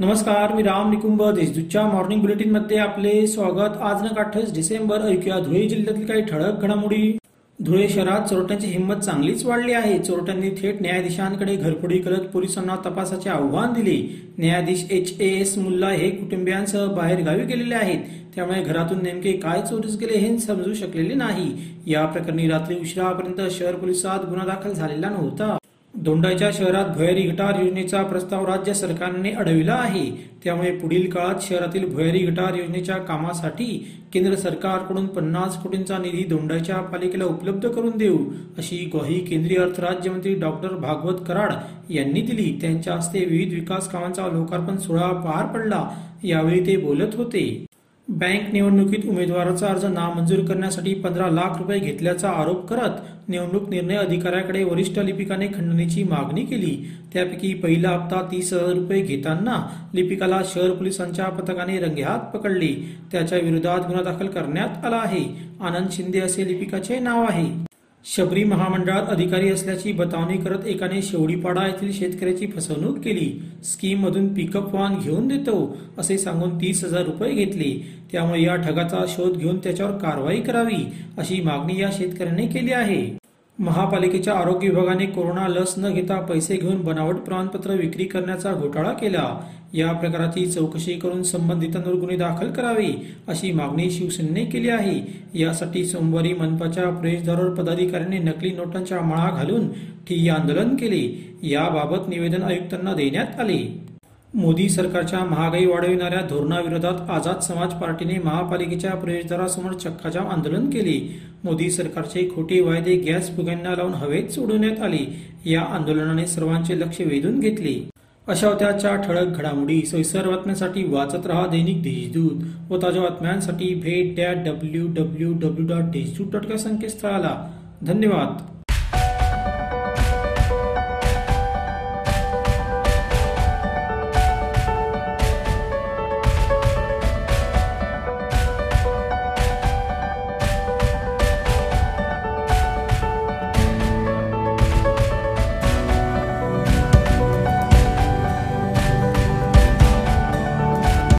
नमस्कार मी राम निकुंभ देशदूतच्या मॉर्निंग बुलेटिनमध्ये आपले स्वागत. आज न अठ्ठावीस डिसेंबर ऐकूया धुळे जिल्ह्यातील काही ठळक घडामोडी. धुळे शहरात चोरट्यांची हिंमत चांगलीच वाढली आहे. चोरट्यांनी थेट न्यायाधीशांकडे घरफोडी करत पोलिसांना तपासाचे आव्हान दिले. न्यायाधीश एच ए एस मुल्ला हे कुटुंबियांसह बाहेर गावी गेलेले आहेत. त्यामुळे घरातून नेमके काय चोरीस गेले हे समजू शकलेले नाही. या प्रकरणी रात्री उशिरापर्यंत शहर पोलिसात गुन्हा दाखल झालेला नव्हता. दोंडाच्या शहरात भुयारी गटार योजनेचा प्रस्ताव राज्य सरकारने अडविला आहे. त्यामुळे पुढील काळात शहरातील भुयारी गटार योजनेच्या कामासाठी केंद्र सरकारकडून पन्नास कोटींचा निधी दोंडाच्या पालिकेला उपलब्ध करून देऊ अशी ग्वाही केंद्रीय अर्थ राज्यमंत्री डॉक्टर भागवत कराड यांनी दिली. त्यांच्या हस्ते विविध विकास कामांचा लोकार्पण सोहळा पार पडला. यावेळी ते बोलत होते. बँक निवडणुकीत उमेदवाराचा अर्ज नामंजूर करण्यासाठी पंधरा लाख रुपये घेतल्याचा आरोप करत निवडणूक निर्णय अधिकाऱ्याकडे वरिष्ठ लिपिकाने खंडणीची मागणी केली. त्यापैकी पहिला हप्ता तीस हजार रुपये घेताना लिपिकाला शहर पोलिसांच्या पथकाने रंगेहात पकडले. त्याच्या विरोधात गुन्हा दाखल करण्यात आला आहे. आनंद शिंदे असे लिपिकाचे नाव आहे. शबरी महामंडळात अधिकारी असल्याची बतावणी करत एकाने शेवडीपाडा येथील शेतकऱ्याची फसवणूक केली. स्कीम मधून पिकअप वाहन घेऊन देतो असे सांगून तीस हजार रुपये घेतले. त्यामुळे या ठगाचा शोध घेऊन त्याच्यावर कारवाई करावी अशी मागणी या शेतकऱ्याने केली आहे. महापालिकेच्या आरोग्य विभागाने कोरोना लस न घेता पैसे घेऊन बनावट प्रमाणपत्र विक्री करण्याचा घोटाळा केला. या प्रकाराची चौकशी करून संबंधितांवर गुन्हे दाखल करावे अशी मागणी शिवसेनेने केली आहे. यासाठी सोमवारी मनपाच्या प्रवेशद्वारावर पदाधिकाऱ्यांनी नकली नोटांच्या माळा घालून ठिय्या आंदोलन केले. याबाबत निवेदन आयुक्तांना देण्यात आले. मोदी सरकारच्या महागाई वाढविणाऱ्या धोरणाविरोधात आझाद समाज पार्टीने महापालिकेच्या प्रवेशद्वारासमोर चक्काजाम आंदोलन केले. मोदी सरकारचे खोटे वायदे गॅस फुग्यांना लावून हवेत सोडवण्यात आले. या आंदोलनाने सर्वांचे लक्ष वेधून घेतले. अशा त्याच्या ठळक घडामोडी. सविस्तर बातम्यांसाठी वाचत रहा दैनिक देशदूत व ताज्या बातम्यांसाठी भेट that W W W dot Deshdoot dot संकेतस्थळाला. धन्यवाद.